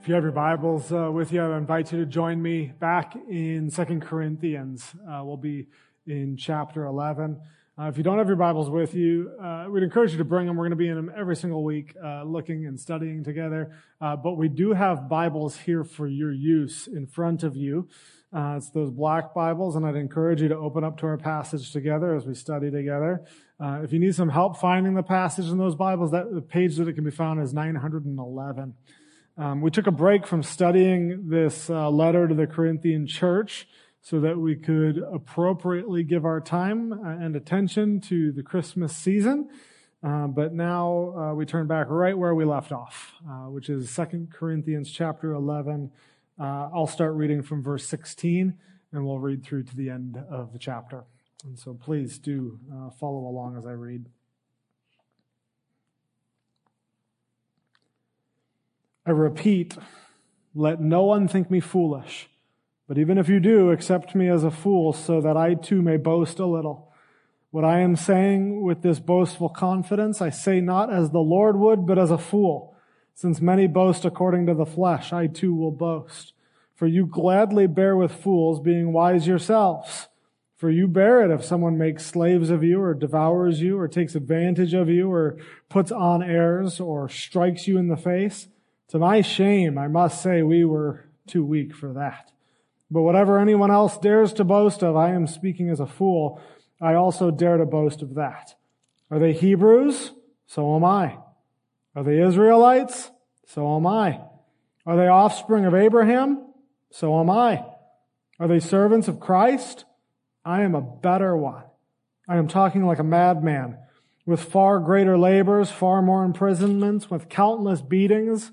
If you have your Bibles uh, with you, I invite you to join me back in Second Corinthians. Uh, we'll be in chapter 11. Uh, if you don't have your Bibles with you, uh, we'd encourage you to bring them. We're going to be in them every single week, uh, looking and studying together. Uh, but we do have Bibles here for your use in front of you. it's those black Bibles, and I'd encourage you to open up to our passage together as we study together. if you need some help finding the passage in those Bibles, that the page that it can be found is 911. Um, we took a break from studying this uh, letter to the Corinthian church so that we could appropriately give our time uh, and attention to the Christmas season. Uh, but now uh, we turn back right where we left off, uh, which is Second Corinthians chapter 11. Uh, I'll start reading from verse 16 and we'll read through to the end of the chapter. And so please do follow along as I read. I repeat, let no one think me foolish. But even if you do, accept me as a fool so that I too may boast a little. What I am saying with this boastful confidence, I say not as the Lord would, but as a fool. Since many boast according to the flesh, I too will boast. For you gladly bear with fools, being wise yourselves. For you bear it if someone makes slaves of you, or devours you, or takes advantage of you, or puts on airs, or strikes you in the face. To my shame, I must say we were too weak for that. But whatever anyone else dares to boast of, I am speaking as a fool. I also dare to boast of that. Are they Hebrews? So am I. Are they Israelites? So am I. Are they offspring of Abraham? So am I. Are they servants of Christ? I am a better one. I am talking like a madman, with far greater labors, far more imprisonments, with countless beatings,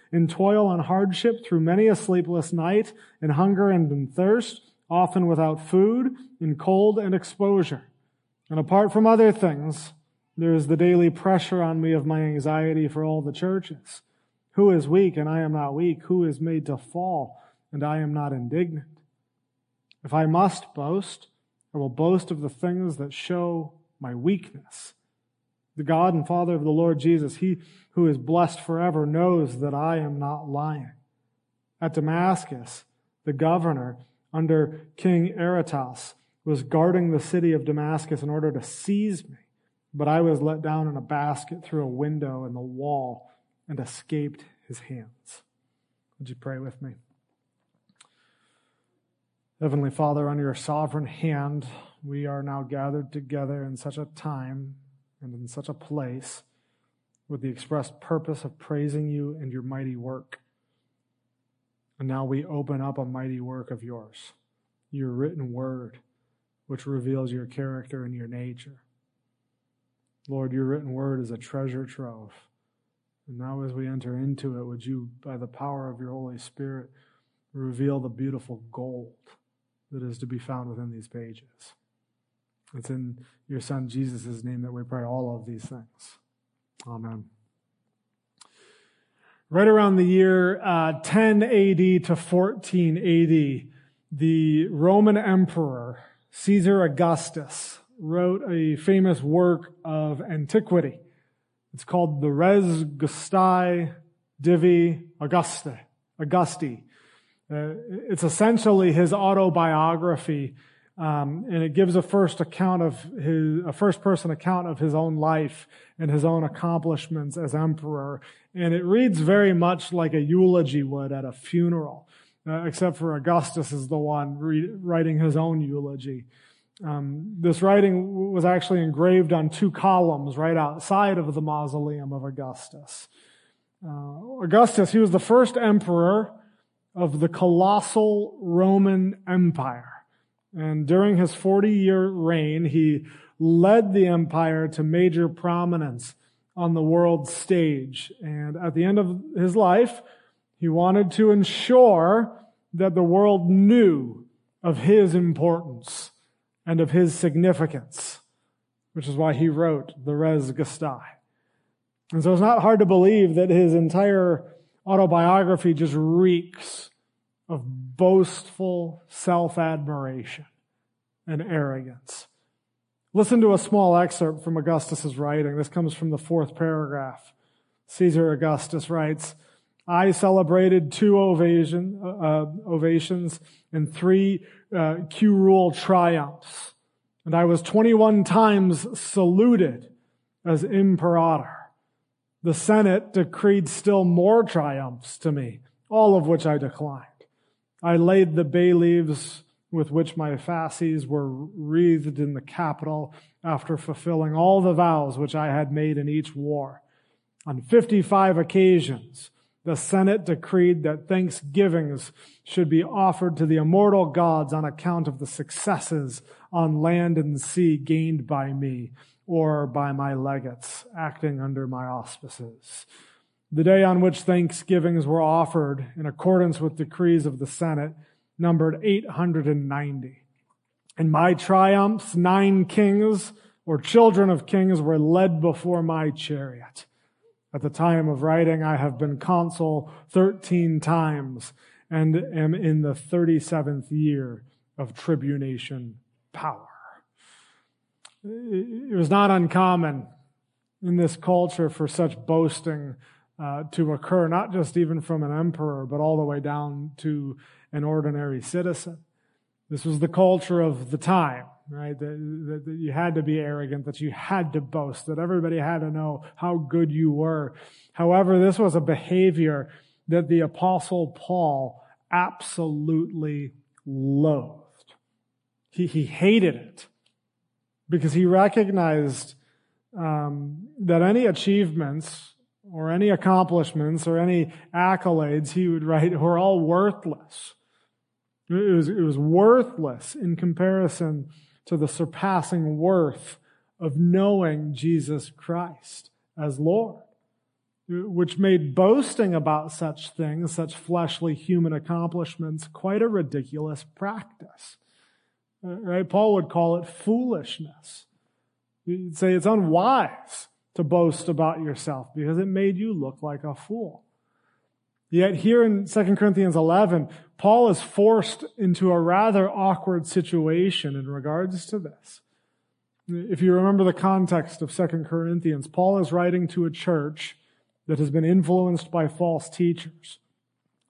in toil and hardship through many a sleepless night, in hunger and in thirst, often without food, in cold and exposure. And apart from other things, there is the daily pressure on me of my anxiety for all the churches. Who is weak and I am not weak? Who is made to fall and I am not indignant? If I must boast, I will boast of the things that show my weakness. The God and Father of the Lord Jesus, He who is blessed forever, knows that I am not lying. At Damascus, the governor under King Aretas was guarding the city of Damascus in order to seize me, but I was let down in a basket through a window in the wall and escaped his hands. Would you pray with me? Heavenly Father, under your sovereign hand, we are now gathered together in such a time and in such a place with the express purpose of praising you and your mighty work. And now we open up a mighty work of yours, your written word, which reveals your character and your nature. Lord, your written word is a treasure trove. And now, as we enter into it, would you, by the power of your Holy Spirit, reveal the beautiful gold that is to be found within these pages? It's in your Son Jesus' name that we pray all of these things. Amen. Right around the year uh, 10 AD to 14 AD, the Roman Emperor Caesar Augustus wrote a famous work of antiquity. It's called the Res Gestae Divi Auguste, Augusti. Uh, it's essentially his autobiography um, and it gives a first account of his, a first person account of his own life and his own accomplishments as emperor. And it reads very much like a eulogy would at a funeral, uh, except for Augustus is the one re- writing his own eulogy. Um, this writing was actually engraved on two columns right outside of the mausoleum of Augustus. Uh, Augustus, he was the first emperor of the colossal Roman Empire. And during his 40 year reign, he led the empire to major prominence on the world stage. And at the end of his life, he wanted to ensure that the world knew of his importance and of his significance, which is why he wrote the Res Gestae. And so it's not hard to believe that his entire autobiography just reeks of boastful self-admiration and arrogance. Listen to a small excerpt from Augustus's writing. This comes from the fourth paragraph. Caesar Augustus writes, I celebrated two ovation, uh, ovations and three uh, triumphs. And I was 21 times saluted as imperator. The Senate decreed still more triumphs to me, all of which I declined. I laid the bay leaves with which my fasces were wreathed in the Capitol after fulfilling all the vows which I had made in each war. On 55 occasions, the Senate decreed that thanksgivings should be offered to the immortal gods on account of the successes on land and sea gained by me or by my legates acting under my auspices. The day on which thanksgivings were offered in accordance with decrees of the Senate numbered 890. In my triumphs, nine kings or children of kings were led before my chariot. At the time of writing, I have been consul 13 times and am in the 37th year of tribunation power. It was not uncommon in this culture for such boasting uh, to occur, not just even from an emperor, but all the way down to an ordinary citizen. This was the culture of the time right? That, that, you had to be arrogant, that you had to boast, that everybody had to know how good you were. However, this was a behavior that the apostle Paul absolutely loathed. He, he hated it because he recognized um, that any achievements or any accomplishments or any accolades he would write were all worthless. It was, it was worthless in comparison to the surpassing worth of knowing Jesus Christ as Lord, which made boasting about such things, such fleshly human accomplishments, quite a ridiculous practice. Right? Paul would call it foolishness. He'd say it's unwise to boast about yourself because it made you look like a fool. Yet here in 2 Corinthians 11, Paul is forced into a rather awkward situation in regards to this. If you remember the context of 2 Corinthians, Paul is writing to a church that has been influenced by false teachers.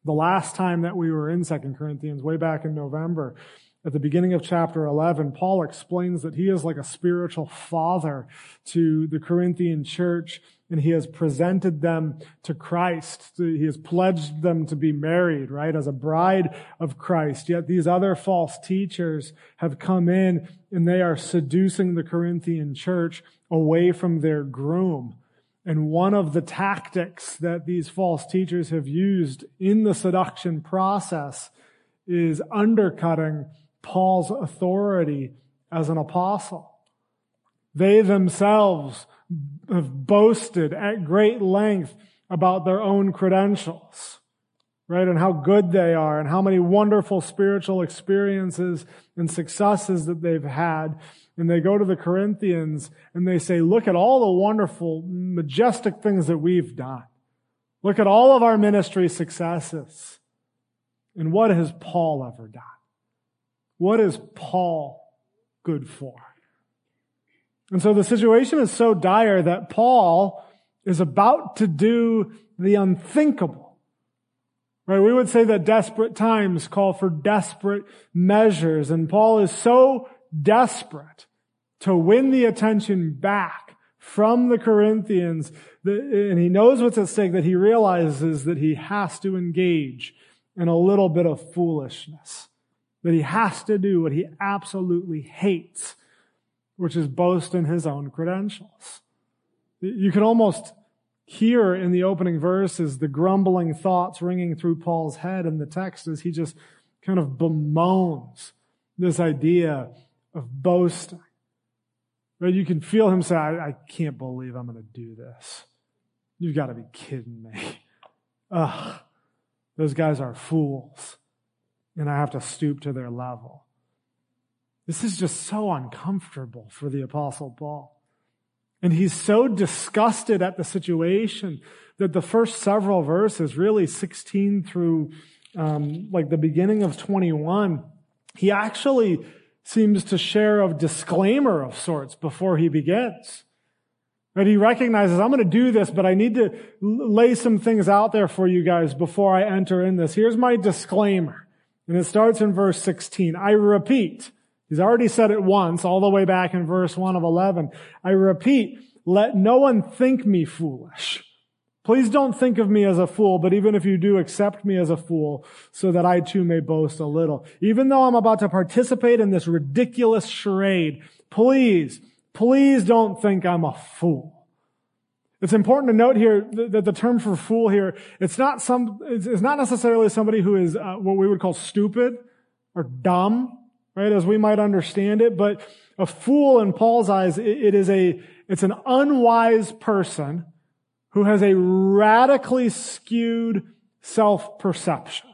The last time that we were in 2 Corinthians, way back in November, at the beginning of chapter 11, Paul explains that he is like a spiritual father to the Corinthian church and he has presented them to Christ. He has pledged them to be married, right, as a bride of Christ. Yet these other false teachers have come in and they are seducing the Corinthian church away from their groom. And one of the tactics that these false teachers have used in the seduction process is undercutting Paul's authority as an apostle. They themselves have boasted at great length about their own credentials, right? And how good they are and how many wonderful spiritual experiences and successes that they've had. And they go to the Corinthians and they say, look at all the wonderful, majestic things that we've done. Look at all of our ministry successes. And what has Paul ever done? What is Paul good for? And so the situation is so dire that Paul is about to do the unthinkable. Right? We would say that desperate times call for desperate measures. And Paul is so desperate to win the attention back from the Corinthians, and he knows what's at stake, that he realizes that he has to engage in a little bit of foolishness that he has to do what he absolutely hates, which is boast in his own credentials. You can almost hear in the opening verses the grumbling thoughts ringing through Paul's head in the text as he just kind of bemoans this idea of boasting. But you can feel him say, I, I can't believe I'm going to do this. You've got to be kidding me. Ugh, those guys are fools. And I have to stoop to their level. This is just so uncomfortable for the apostle Paul. And he's so disgusted at the situation that the first several verses, really 16 through um, like the beginning of 21, he actually seems to share a disclaimer of sorts before he begins. That he recognizes, I'm going to do this, but I need to lay some things out there for you guys before I enter in this. Here's my disclaimer. And it starts in verse 16. I repeat, he's already said it once, all the way back in verse 1 of 11. I repeat, let no one think me foolish. Please don't think of me as a fool, but even if you do, accept me as a fool so that I too may boast a little. Even though I'm about to participate in this ridiculous charade, please Please don't think I'm a fool. It's important to note here that the term for fool here, it's not some, it's not necessarily somebody who is uh, what we would call stupid or dumb, right? As we might understand it, but a fool in Paul's eyes, it is a, it's an unwise person who has a radically skewed self-perception,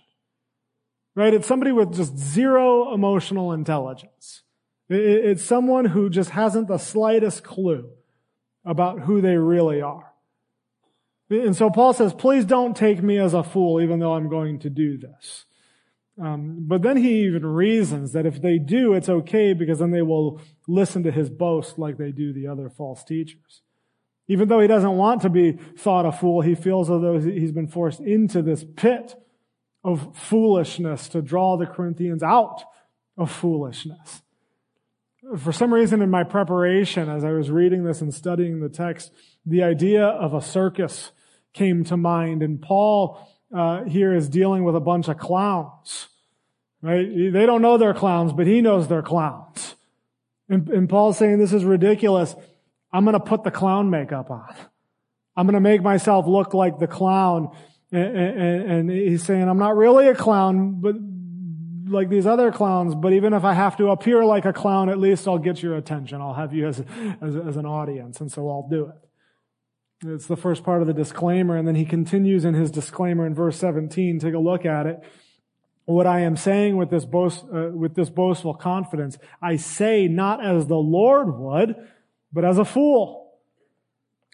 right? It's somebody with just zero emotional intelligence. It's someone who just hasn't the slightest clue about who they really are. And so Paul says, please don't take me as a fool, even though I'm going to do this. Um, but then he even reasons that if they do, it's okay because then they will listen to his boast like they do the other false teachers. Even though he doesn't want to be thought a fool, he feels as though he's been forced into this pit of foolishness to draw the Corinthians out of foolishness for some reason in my preparation, as I was reading this and studying the text, the idea of a circus came to mind. And Paul uh, here is dealing with a bunch of clowns. Right? They don't know they're clowns, but he knows they're clowns. And, and Paul's saying this is ridiculous. I'm going to put the clown makeup on. I'm going to make myself look like the clown. And, and, and he's saying, I'm not really a clown, but like these other clowns, but even if I have to appear like a clown, at least I'll get your attention. I'll have you as, as, as an audience, and so I'll do it. It's the first part of the disclaimer, and then he continues in his disclaimer in verse 17. Take a look at it. What I am saying with this boast, uh, with this boastful confidence, I say not as the Lord would, but as a fool.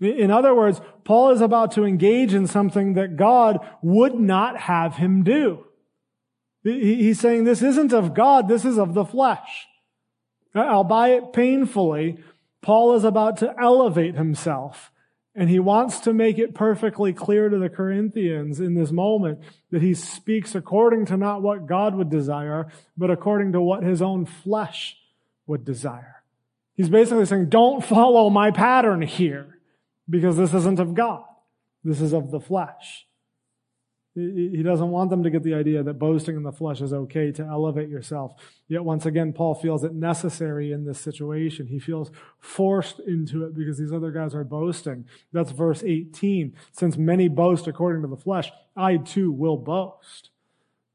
In other words, Paul is about to engage in something that God would not have him do. He's saying this isn't of God, this is of the flesh. Uh, Albeit painfully, Paul is about to elevate himself. And he wants to make it perfectly clear to the Corinthians in this moment that he speaks according to not what God would desire, but according to what his own flesh would desire. He's basically saying, don't follow my pattern here because this isn't of God. This is of the flesh. He doesn't want them to get the idea that boasting in the flesh is okay to elevate yourself. Yet once again, Paul feels it necessary in this situation. He feels forced into it because these other guys are boasting. That's verse 18. Since many boast according to the flesh, I too will boast.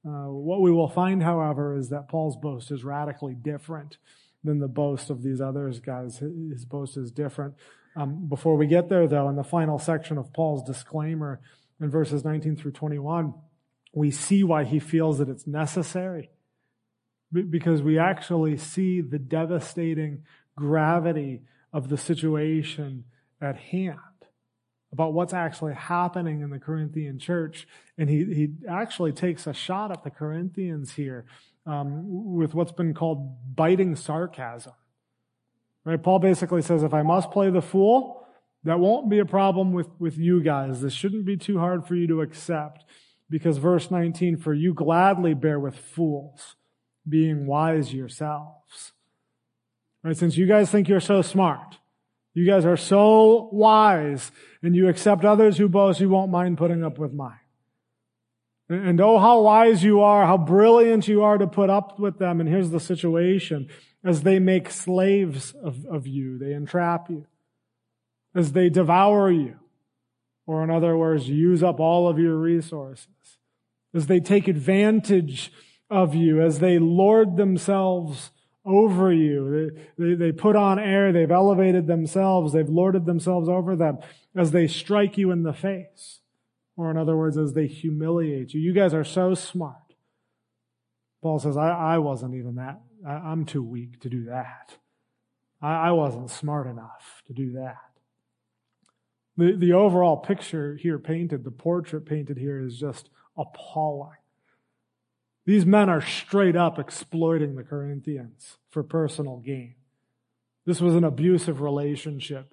Uh, what we will find, however, is that Paul's boast is radically different than the boast of these others guys. His boast is different. Um, before we get there, though, in the final section of Paul's disclaimer, in verses 19 through 21, we see why he feels that it's necessary. Because we actually see the devastating gravity of the situation at hand, about what's actually happening in the Corinthian church. And he, he actually takes a shot at the Corinthians here um, with what's been called biting sarcasm. Right? Paul basically says, if I must play the fool, that won't be a problem with, with you guys. This shouldn't be too hard for you to accept because verse 19, for you gladly bear with fools, being wise yourselves. Right? Since you guys think you're so smart, you guys are so wise and you accept others who boast, you won't mind putting up with mine. And oh, how wise you are, how brilliant you are to put up with them. And here's the situation. As they make slaves of, of you, they entrap you as they devour you, or in other words, use up all of your resources, as they take advantage of you, as they lord themselves over you. They, they, they, put on air, they've elevated themselves, they've lorded themselves over them, as they strike you in the face. Or in other words, as they humiliate you. You guys are so smart. Paul says, I, I wasn't even that. I, am too weak to do that. I, I wasn't smart enough to do that. The, the overall picture here painted, the portrait painted here is just appalling. These men are straight up exploiting the Corinthians for personal gain. This was an abusive relationship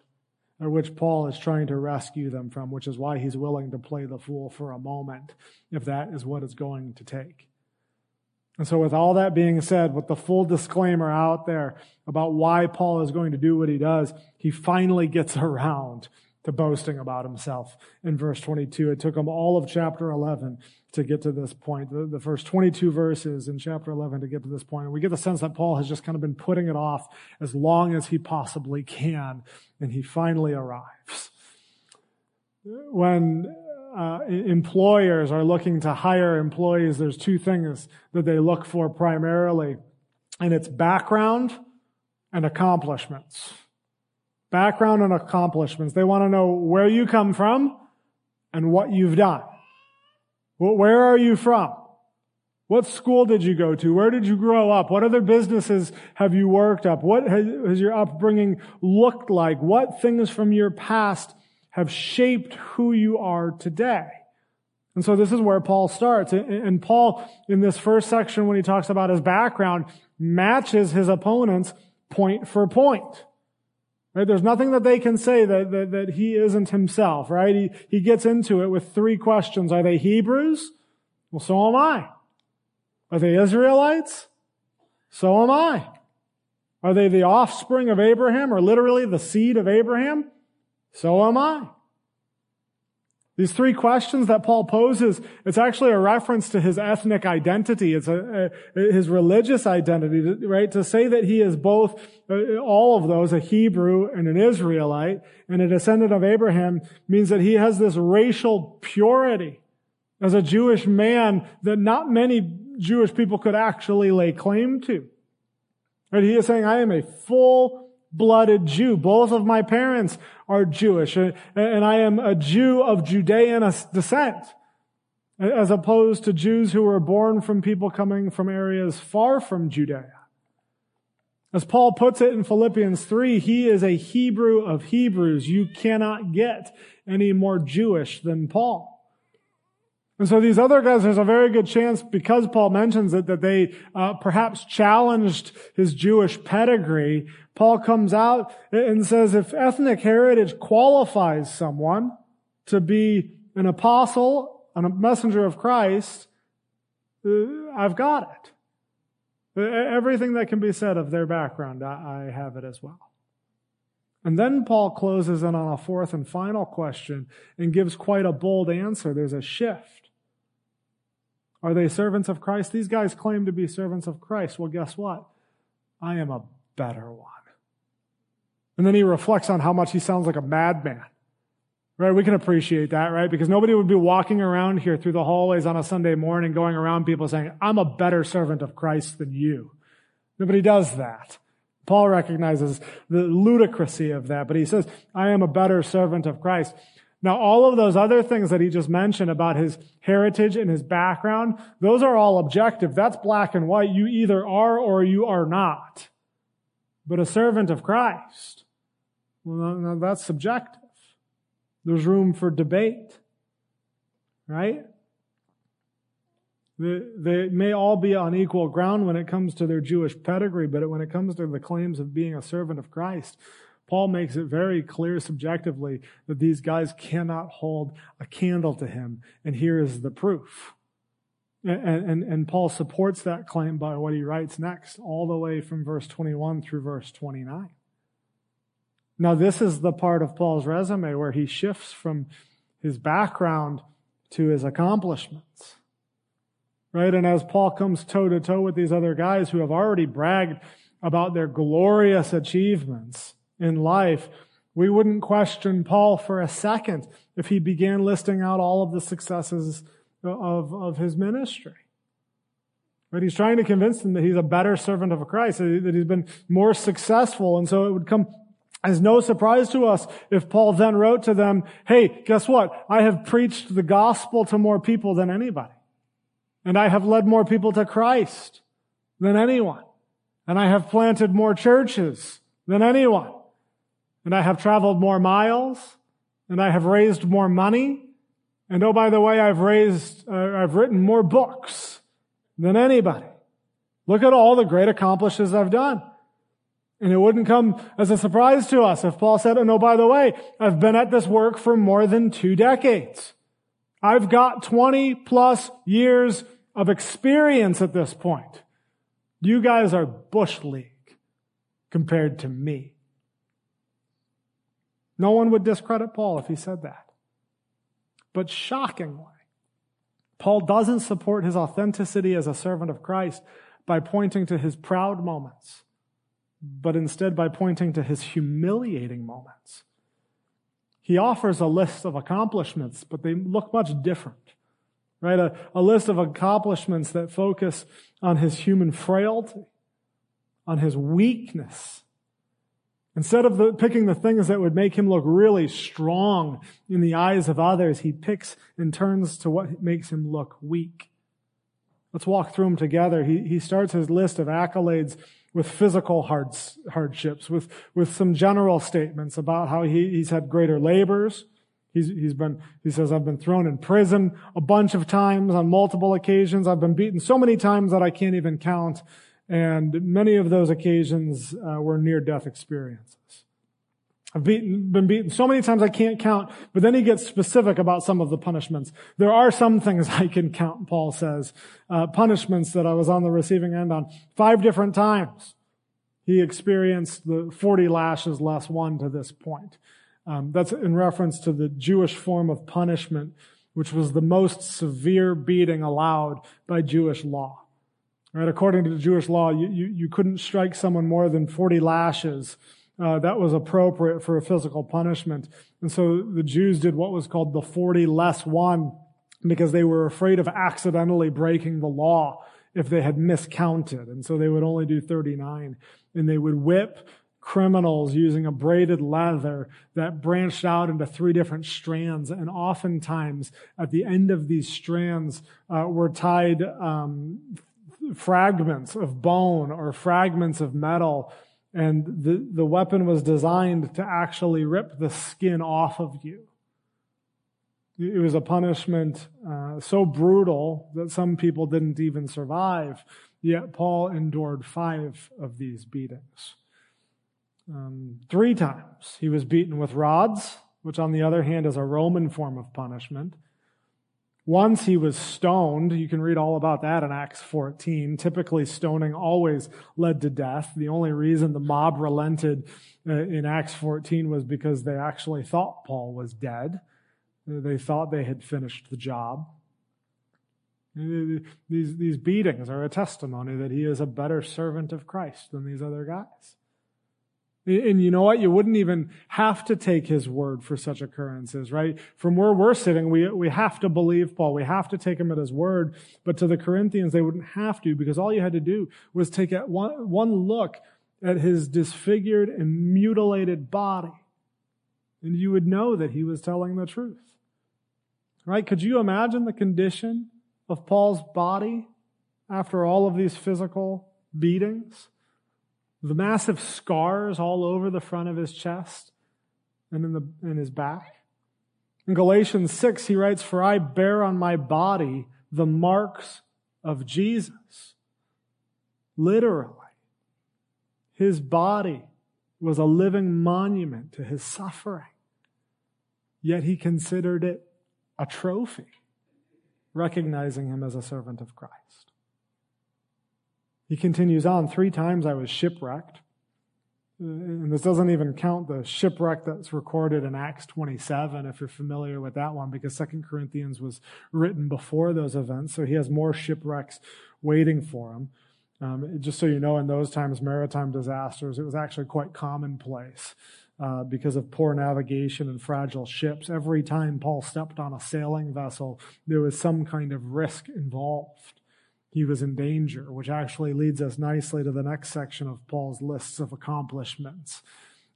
which Paul is trying to rescue them from, which is why he's willing to play the fool for a moment, if that is what it's going to take. And so with all that being said, with the full disclaimer out there about why Paul is going to do what he does, he finally gets around to boasting about himself in verse 22. It took him all of chapter 11 to get to this point, the, the first 22 verses in chapter 11 to get to this point. And we get the sense that Paul has just kind of been putting it off as long as he possibly can, and he finally arrives. When uh, employers are looking to hire employees, there's two things that they look for primarily, and it's background and accomplishments background and accomplishments. They want to know where you come from and what you've done. Well, where are you from? What school did you go to? Where did you grow up? What other businesses have you worked up? What has your upbringing looked like? What things from your past have shaped who you are today? And so this is where Paul starts. And Paul, in this first section, when he talks about his background, matches his opponents point for point. Right? There's nothing that they can say that, that, that he isn't himself, right? He, he gets into it with three questions. Are they Hebrews? Well, so am I. Are they Israelites? So am I. Are they the offspring of Abraham or literally the seed of Abraham? So am I. These three questions that Paul poses, it's actually a reference to his ethnic identity. It's a, a, his religious identity, right? To say that he is both, uh, all of those, a Hebrew and an Israelite and a descendant of Abraham means that he has this racial purity as a Jewish man that not many Jewish people could actually lay claim to. Right? He is saying, I am a full blooded Jew. Both of my parents are Jewish, and I am a Jew of Judean descent, as opposed to Jews who were born from people coming from areas far from Judea. As Paul puts it in Philippians 3, he is a Hebrew of Hebrews. You cannot get any more Jewish than Paul. And so these other guys, there's a very good chance, because Paul mentions it, that they uh, perhaps challenged his Jewish pedigree. Paul comes out and says, if ethnic heritage qualifies someone to be an apostle, a messenger of Christ, uh, I've got it. Everything that can be said of their background, I have it as well. And then Paul closes in on a fourth and final question and gives quite a bold answer. There's a shift. Are they servants of Christ? These guys claim to be servants of Christ. Well, guess what? I am a better one. And then he reflects on how much he sounds like a madman. Right? We can appreciate that, right? Because nobody would be walking around here through the hallways on a Sunday morning going around people saying, I'm a better servant of Christ than you. Nobody does that. Paul recognizes the ludicrousy of that, but he says, I am a better servant of Christ. Now, all of those other things that he just mentioned about his heritage and his background, those are all objective. That's black and white. You either are or you are not. But a servant of Christ, well, now that's subjective. There's room for debate, right? They, may all be on equal ground when it comes to their Jewish pedigree, but when it comes to the claims of being a servant of Christ, Paul makes it very clear subjectively that these guys cannot hold a candle to him. And here is the proof. And, and, and, Paul supports that claim by what he writes next, all the way from verse 21 through verse 29. Now, this is the part of Paul's resume where he shifts from his background to his accomplishments. Right? And as Paul comes toe to toe with these other guys who have already bragged about their glorious achievements, in life, we wouldn't question Paul for a second if he began listing out all of the successes of, of his ministry. But he's trying to convince them that he's a better servant of Christ, that he's been more successful. And so it would come as no surprise to us if Paul then wrote to them, hey, guess what? I have preached the gospel to more people than anybody. And I have led more people to Christ than anyone. And I have planted more churches than anyone. And I have traveled more miles. And I have raised more money. And oh, by the way, I've raised, uh, I've written more books than anybody. Look at all the great accomplishments I've done. And it wouldn't come as a surprise to us if Paul said, oh no, by the way, I've been at this work for more than two decades. I've got 20 plus years of experience at this point. You guys are Bush League compared to me. No one would discredit Paul if he said that. But shockingly, Paul doesn't support his authenticity as a servant of Christ by pointing to his proud moments, but instead by pointing to his humiliating moments. He offers a list of accomplishments, but they look much different. Right? A, a list of accomplishments that focus on his human frailty, on his weakness. Instead of the, picking the things that would make him look really strong in the eyes of others, he picks and turns to what makes him look weak. Let's walk through them together. He, he starts his list of accolades with physical hards, hardships, with, with some general statements about how he, he's had greater labors. He's, he's been, he says, I've been thrown in prison a bunch of times on multiple occasions. I've been beaten so many times that I can't even count. And many of those occasions uh, were near death experiences. I've beaten, been beaten so many times I can't count, but then he gets specific about some of the punishments. There are some things I can count, Paul says, uh, punishments that I was on the receiving end on. Five different times he experienced the 40 lashes less one to this point. Um, that's in reference to the Jewish form of punishment, which was the most severe beating allowed by Jewish law. Right? According to the Jewish law, you, you, you couldn't strike someone more than 40 lashes uh, that was appropriate for a physical punishment. And so the Jews did what was called the 40 less one because they were afraid of accidentally breaking the law if they had miscounted. And so they would only do 39 and they would whip criminals using a braided leather that branched out into three different strands. And oftentimes at the end of these strands uh, were tied um, fragments of bone or fragments of metal and the, the weapon was designed to actually rip the skin off of you. It was a punishment uh, so brutal that some people didn't even survive. Yet Paul endured five of these beatings. Um, three times he was beaten with rods, which on the other hand is a Roman form of punishment. Once he was stoned. You can read all about that in Acts 14. Typically, stoning always led to death. The only reason the mob relented uh, in Acts 14 was because they actually thought Paul was dead. They thought they had finished the job. These, these beatings are a testimony that he is a better servant of Christ than these other guys. And you know what? You wouldn't even have to take his word for such occurrences, right? From where we're sitting, we, we have to believe Paul. We have to take him at his word. But to the Corinthians, they wouldn't have to because all you had to do was take one, one look at his disfigured and mutilated body. And you would know that he was telling the truth. Right? Could you imagine the condition of Paul's body after all of these physical beatings? The massive scars all over the front of his chest and in, the, in his back. In Galatians 6, he writes, For I bear on my body the marks of Jesus. Literally. His body was a living monument to his suffering. Yet he considered it a trophy, recognizing him as a servant of Christ. He continues on, three times I was shipwrecked. And this doesn't even count the shipwreck that's recorded in Acts 27, if you're familiar with that one, because Second Corinthians was written before those events. So he has more shipwrecks waiting for him. Um, just so you know, in those times, maritime disasters, it was actually quite commonplace uh, because of poor navigation and fragile ships. Every time Paul stepped on a sailing vessel, there was some kind of risk involved he was in danger, which actually leads us nicely to the next section of Paul's lists of accomplishments,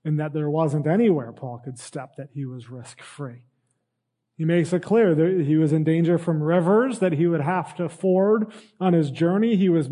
in that there wasn't anywhere Paul could step that he was risk free. He makes it clear that he was in danger from rivers that he would have to ford on his journey. He was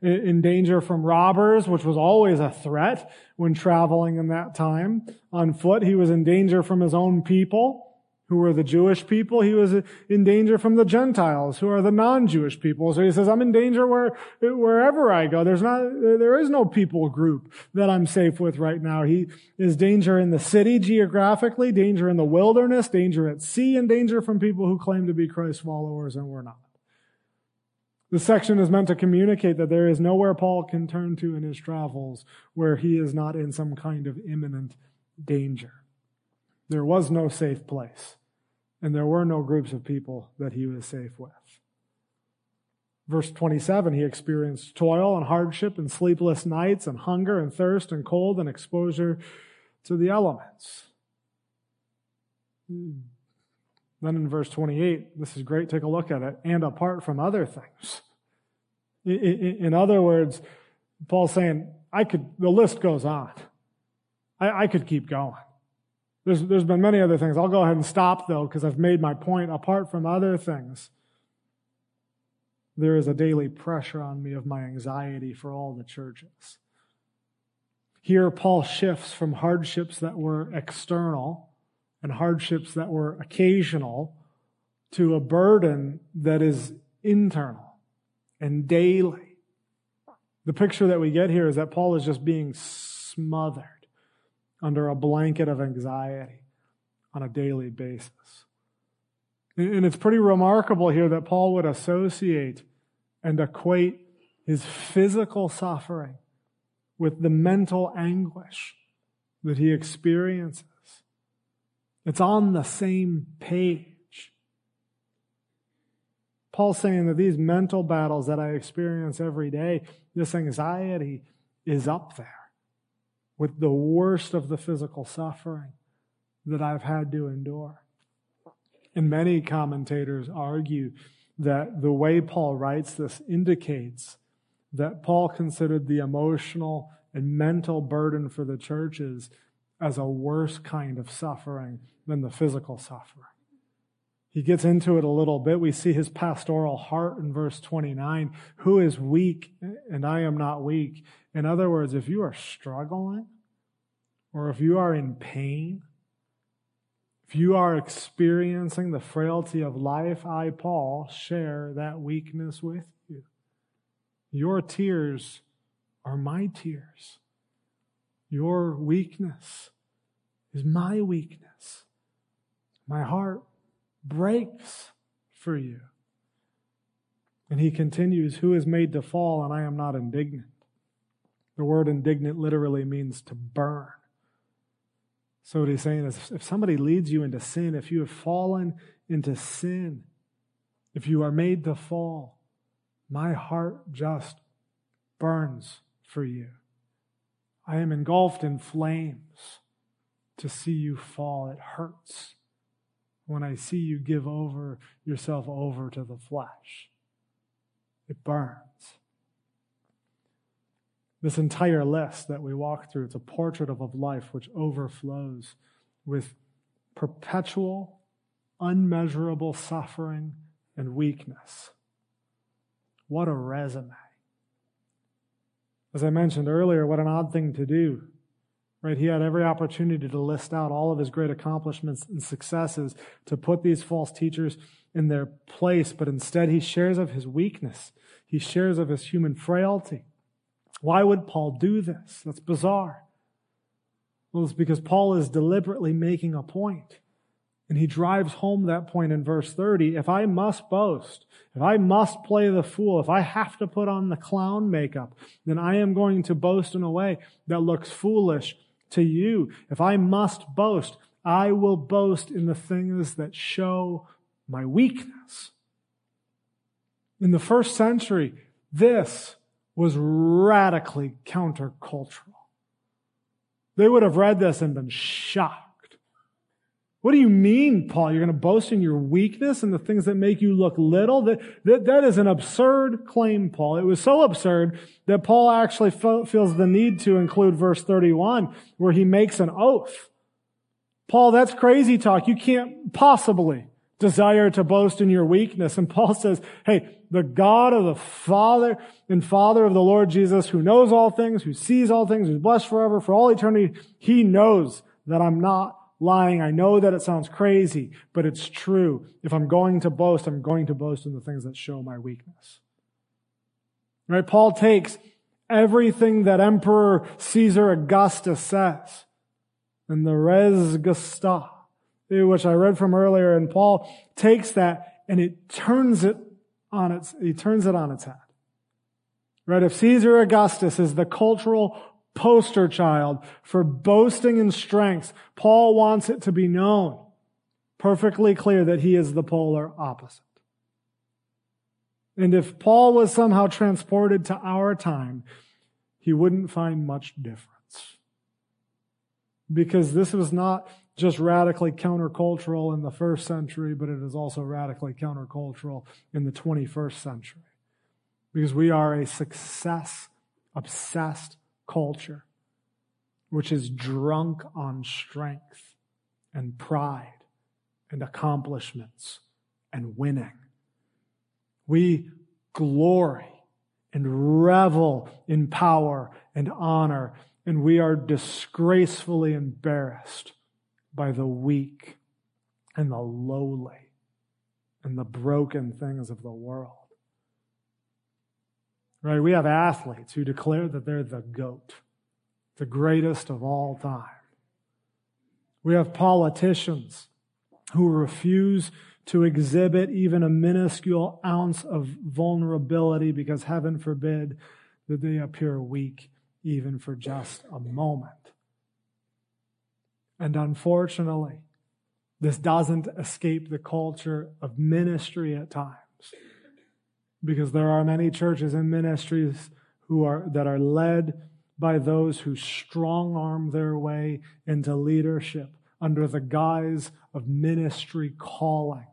in danger from robbers, which was always a threat when traveling in that time on foot. He was in danger from his own people who were the Jewish people. He was in danger from the Gentiles, who are the non-Jewish people. So he says, I'm in danger where, wherever I go. There's not, there is no people group that I'm safe with right now. He is danger in the city geographically, danger in the wilderness, danger at sea, and danger from people who claim to be Christ followers and we're not. The section is meant to communicate that there is nowhere Paul can turn to in his travels where he is not in some kind of imminent danger. There was no safe place and there were no groups of people that he was safe with. Verse 27, he experienced toil and hardship and sleepless nights and hunger and thirst and cold and exposure to the elements. Then in verse 28, this is great, take a look at it, and apart from other things. In other words, Paul's saying, I could, the list goes on. I, I could keep going. There's, there's been many other things. I'll go ahead and stop though, because I've made my point. Apart from other things, there is a daily pressure on me of my anxiety for all the churches. Here, Paul shifts from hardships that were external and hardships that were occasional to a burden that is internal and daily. The picture that we get here is that Paul is just being smothered under a blanket of anxiety on a daily basis. And it's pretty remarkable here that Paul would associate and equate his physical suffering with the mental anguish that he experiences. It's on the same page. Paul's saying that these mental battles that I experience every day, this anxiety is up there with the worst of the physical suffering that I've had to endure. And many commentators argue that the way Paul writes this indicates that Paul considered the emotional and mental burden for the churches as a worse kind of suffering than the physical suffering. He gets into it a little bit. We see his pastoral heart in verse 29. Who is weak and I am not weak? In other words, if you are struggling or if you are in pain, if you are experiencing the frailty of life, I, Paul, share that weakness with you. Your tears are my tears. Your weakness is my weakness. My heart breaks for you. And he continues, Who is made to fall, and I am not indignant? The word indignant literally means to burn. So, what he's saying is if somebody leads you into sin, if you have fallen into sin, if you are made to fall, my heart just burns for you. I am engulfed in flames to see you fall. It hurts when I see you give over yourself over to the flesh. It burns. This entire list that we walk through, it's a portrait of a life which overflows with perpetual, unmeasurable suffering and weakness. What a resume. As I mentioned earlier, what an odd thing to do. Right? He had every opportunity to list out all of his great accomplishments and successes, to put these false teachers in their place, but instead he shares of his weakness. He shares of his human frailty. Why would Paul do this? That's bizarre. Well, it's because Paul is deliberately making a point. And he drives home that point in verse 30. If I must boast, if I must play the fool, if I have to put on the clown makeup, then I am going to boast in a way that looks foolish to you. If I must boast, I will boast in the things that show my weakness. In the first century, this was radically countercultural. They would have read this and been shocked. What do you mean, Paul? You're going to boast in your weakness and the things that make you look little? That, that, that is an absurd claim, Paul. It was so absurd that Paul actually feels the need to include verse 31 where he makes an oath. Paul, that's crazy talk. You can't possibly desire to boast in your weakness. And Paul says, hey, the God of the Father and Father of the Lord Jesus, who knows all things, who sees all things, who's blessed forever for all eternity, he knows that I'm not lying. I know that it sounds crazy, but it's true. If I'm going to boast, I'm going to boast in the things that show my weakness. Right? Paul takes everything that Emperor Caesar Augustus says and the Res Gestae, which I read from earlier, and Paul takes that and it turns it on its, he turns it on its head. Right? If Caesar Augustus is the cultural poster child for boasting in strength, Paul wants it to be known perfectly clear that he is the polar opposite. And if Paul was somehow transported to our time, he wouldn't find much difference. Because this was not just radically countercultural in the first century, but it is also radically countercultural in the 21st century. Because we are a success obsessed culture, which is drunk on strength and pride and accomplishments and winning. We glory and revel in power and honor, and we are disgracefully embarrassed by the weak and the lowly and the broken things of the world. Right? We have athletes who declare that they're the GOAT, the greatest of all time. We have politicians who refuse to exhibit even a minuscule ounce of vulnerability because heaven forbid that they appear weak even for just a moment. And unfortunately, this doesn't escape the culture of ministry at times because there are many churches and ministries who are that are led by those who strong arm their way into leadership under the guise of ministry calling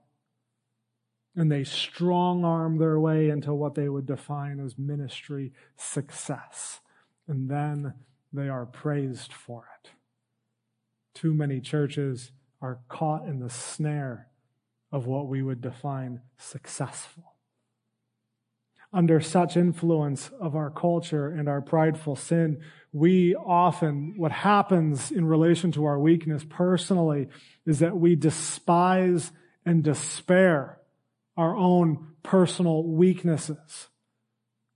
and they strong arm their way into what they would define as ministry success. And then they are praised for it. Too many churches are caught in the snare of what we would define successful. Under such influence of our culture and our prideful sin, we often, what happens in relation to our weakness personally is that we despise and despair our own personal weaknesses.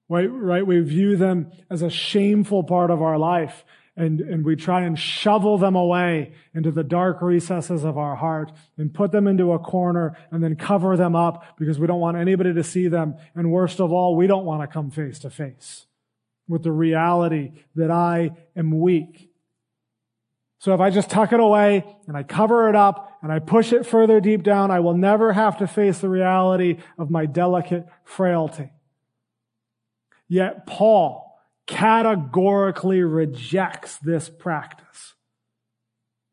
Right, right? We view them as a shameful part of our life and, and we try and shovel them away into the dark recesses of our heart and put them into a corner and then cover them up because we don't want anybody to see them. And worst of all, we don't want to come face to face with the reality that I am weak so if I just tuck it away and I cover it up and I push it further deep down, I will never have to face the reality of my delicate frailty. Yet Paul categorically rejects this practice.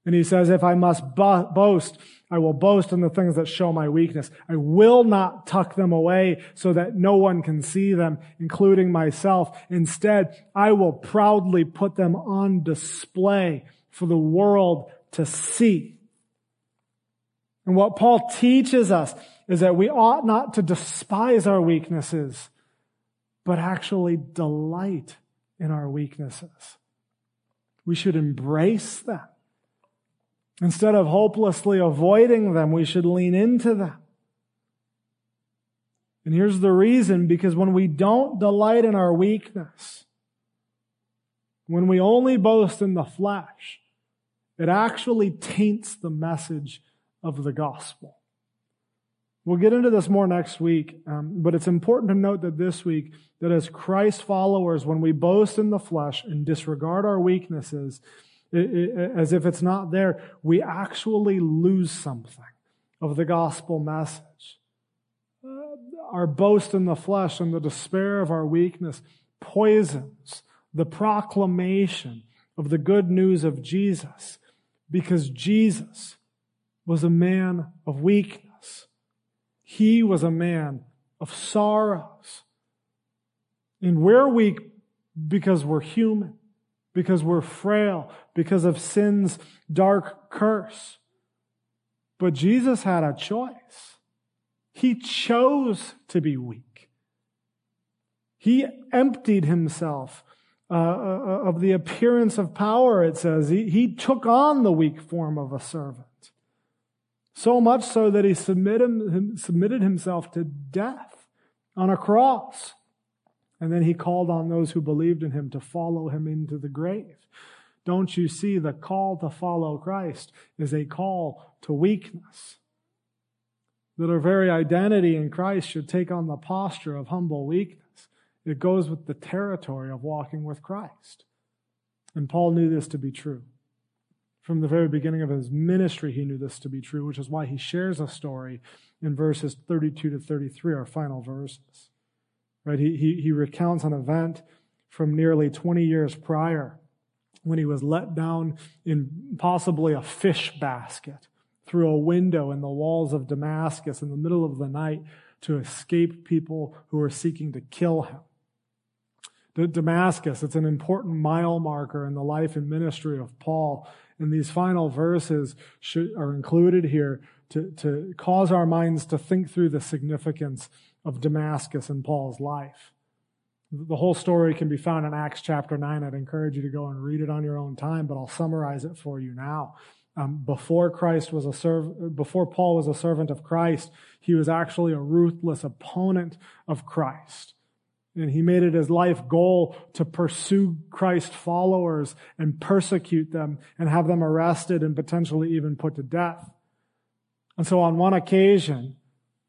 And he says, if I must bo- boast, I will boast in the things that show my weakness. I will not tuck them away so that no one can see them, including myself. Instead, I will proudly put them on display for the world to see. And what Paul teaches us is that we ought not to despise our weaknesses, but actually delight in our weaknesses. We should embrace them. Instead of hopelessly avoiding them, we should lean into them. And here's the reason because when we don't delight in our weakness, when we only boast in the flesh, it actually taints the message of the gospel. We'll get into this more next week, um, but it's important to note that this week, that as Christ followers, when we boast in the flesh and disregard our weaknesses, it, it, as if it's not there, we actually lose something of the gospel message. Uh, our boast in the flesh and the despair of our weakness poisons the proclamation of the good news of Jesus because Jesus was a man of weakness. He was a man of sorrows. And we're weak because we're human, because we're frail, because of sin's dark curse. But Jesus had a choice. He chose to be weak. He emptied himself uh, uh, of the appearance of power, it says. He, he took on the weak form of a servant. So much so that he submitted, himself to death on a cross. And then he called on those who believed in him to follow him into the grave. Don't you see the call to follow Christ is a call to weakness? That our very identity in Christ should take on the posture of humble weakness. It goes with the territory of walking with Christ. And Paul knew this to be true. From the very beginning of his ministry, he knew this to be true, which is why he shares a story in verses 32 to 33, our final verses. Right? He, he, he recounts an event from nearly 20 years prior when he was let down in possibly a fish basket through a window in the walls of Damascus in the middle of the night to escape people who were seeking to kill him. Damascus, it's an important mile marker in the life and ministry of Paul. And these final verses should, are included here to, to cause our minds to think through the significance of Damascus in Paul's life. The whole story can be found in Acts chapter 9. I'd encourage you to go and read it on your own time, but I'll summarize it for you now. Um, before Christ was a serv- before Paul was a servant of Christ, he was actually a ruthless opponent of Christ. And he made it his life goal to pursue Christ followers and persecute them and have them arrested and potentially even put to death. And so on one occasion,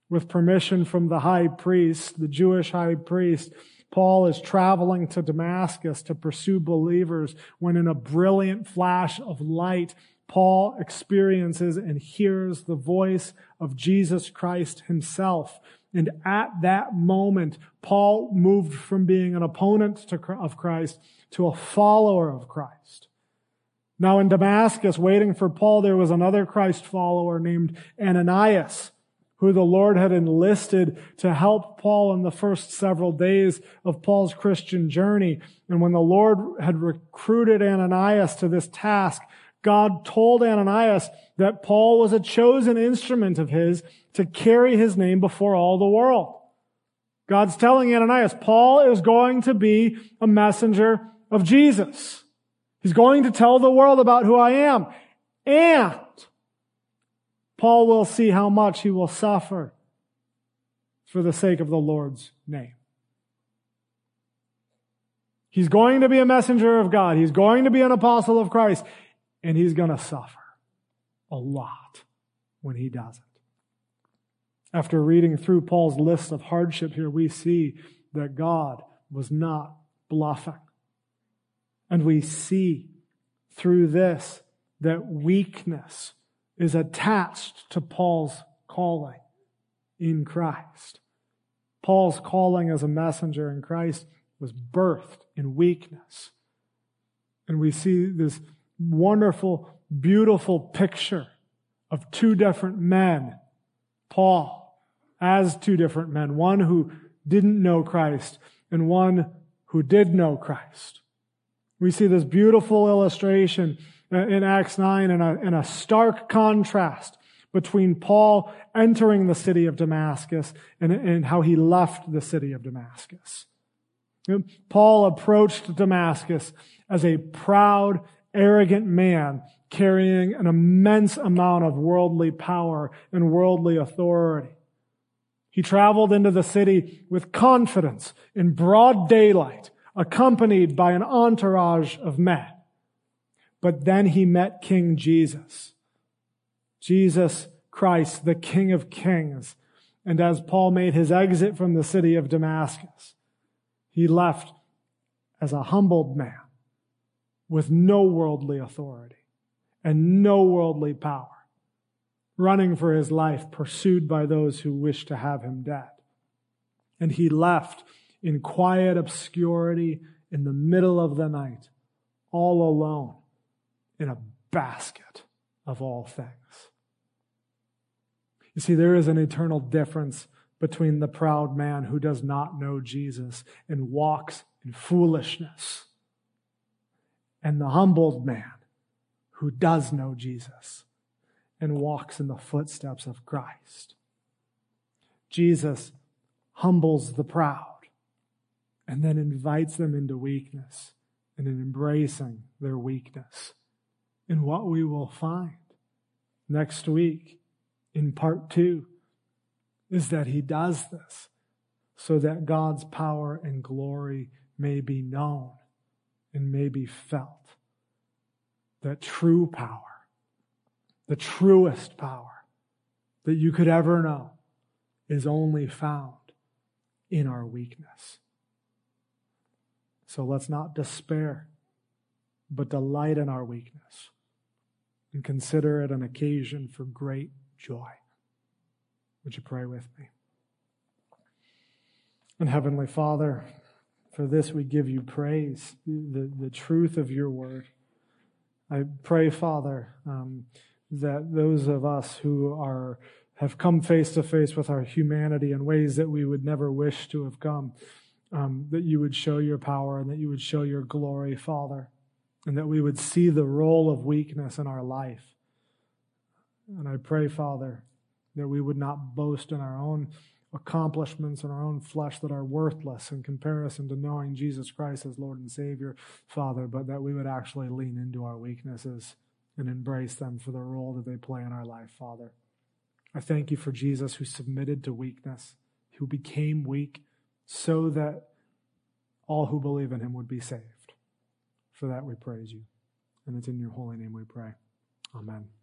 with permission from the high priest, the Jewish high priest, Paul is traveling to Damascus to pursue believers when in a brilliant flash of light, Paul experiences and hears the voice of Jesus Christ himself and at that moment, Paul moved from being an opponent to, of Christ to a follower of Christ. Now in Damascus, waiting for Paul, there was another Christ follower named Ananias, who the Lord had enlisted to help Paul in the first several days of Paul's Christian journey. And when the Lord had recruited Ananias to this task, God told Ananias that Paul was a chosen instrument of his to carry his name before all the world. God's telling Ananias, Paul is going to be a messenger of Jesus. He's going to tell the world about who I am. And Paul will see how much he will suffer for the sake of the Lord's name. He's going to be a messenger of God. He's going to be an apostle of Christ and he's going to suffer a lot when he doesn't. After reading through Paul's list of hardship here, we see that God was not bluffing. And we see through this that weakness is attached to Paul's calling in Christ. Paul's calling as a messenger in Christ was birthed in weakness. And we see this wonderful, beautiful picture of two different men. Paul as two different men, one who didn't know Christ and one who did know Christ. We see this beautiful illustration in Acts 9 in a, a stark contrast between Paul entering the city of Damascus and, and how he left the city of Damascus. Paul approached Damascus as a proud arrogant man carrying an immense amount of worldly power and worldly authority. He traveled into the city with confidence in broad daylight, accompanied by an entourage of men. But then he met King Jesus. Jesus Christ, the King of Kings. And as Paul made his exit from the city of Damascus, he left as a humbled man with no worldly authority and no worldly power, running for his life, pursued by those who wished to have him dead. And he left in quiet obscurity in the middle of the night, all alone in a basket of all things. You see, there is an eternal difference between the proud man who does not know Jesus and walks in foolishness and the humbled man who does know Jesus and walks in the footsteps of Christ. Jesus humbles the proud and then invites them into weakness and in embracing their weakness. And what we will find next week in part two is that he does this so that God's power and glory may be known and may be felt. That true power, the truest power that you could ever know, is only found in our weakness. So let's not despair, but delight in our weakness and consider it an occasion for great joy. Would you pray with me? And Heavenly Father, for this we give you praise, the, the truth of your word. I pray, Father, um, that those of us who are have come face to face with our humanity in ways that we would never wish to have come, um, that you would show your power and that you would show your glory, Father, and that we would see the role of weakness in our life. And I pray, Father, that we would not boast in our own accomplishments in our own flesh that are worthless in comparison to knowing Jesus Christ as Lord and Savior, Father, but that we would actually lean into our weaknesses and embrace them for the role that they play in our life, Father. I thank you for Jesus who submitted to weakness, who became weak so that all who believe in him would be saved. For that we praise you. And it's in your holy name we pray. Amen.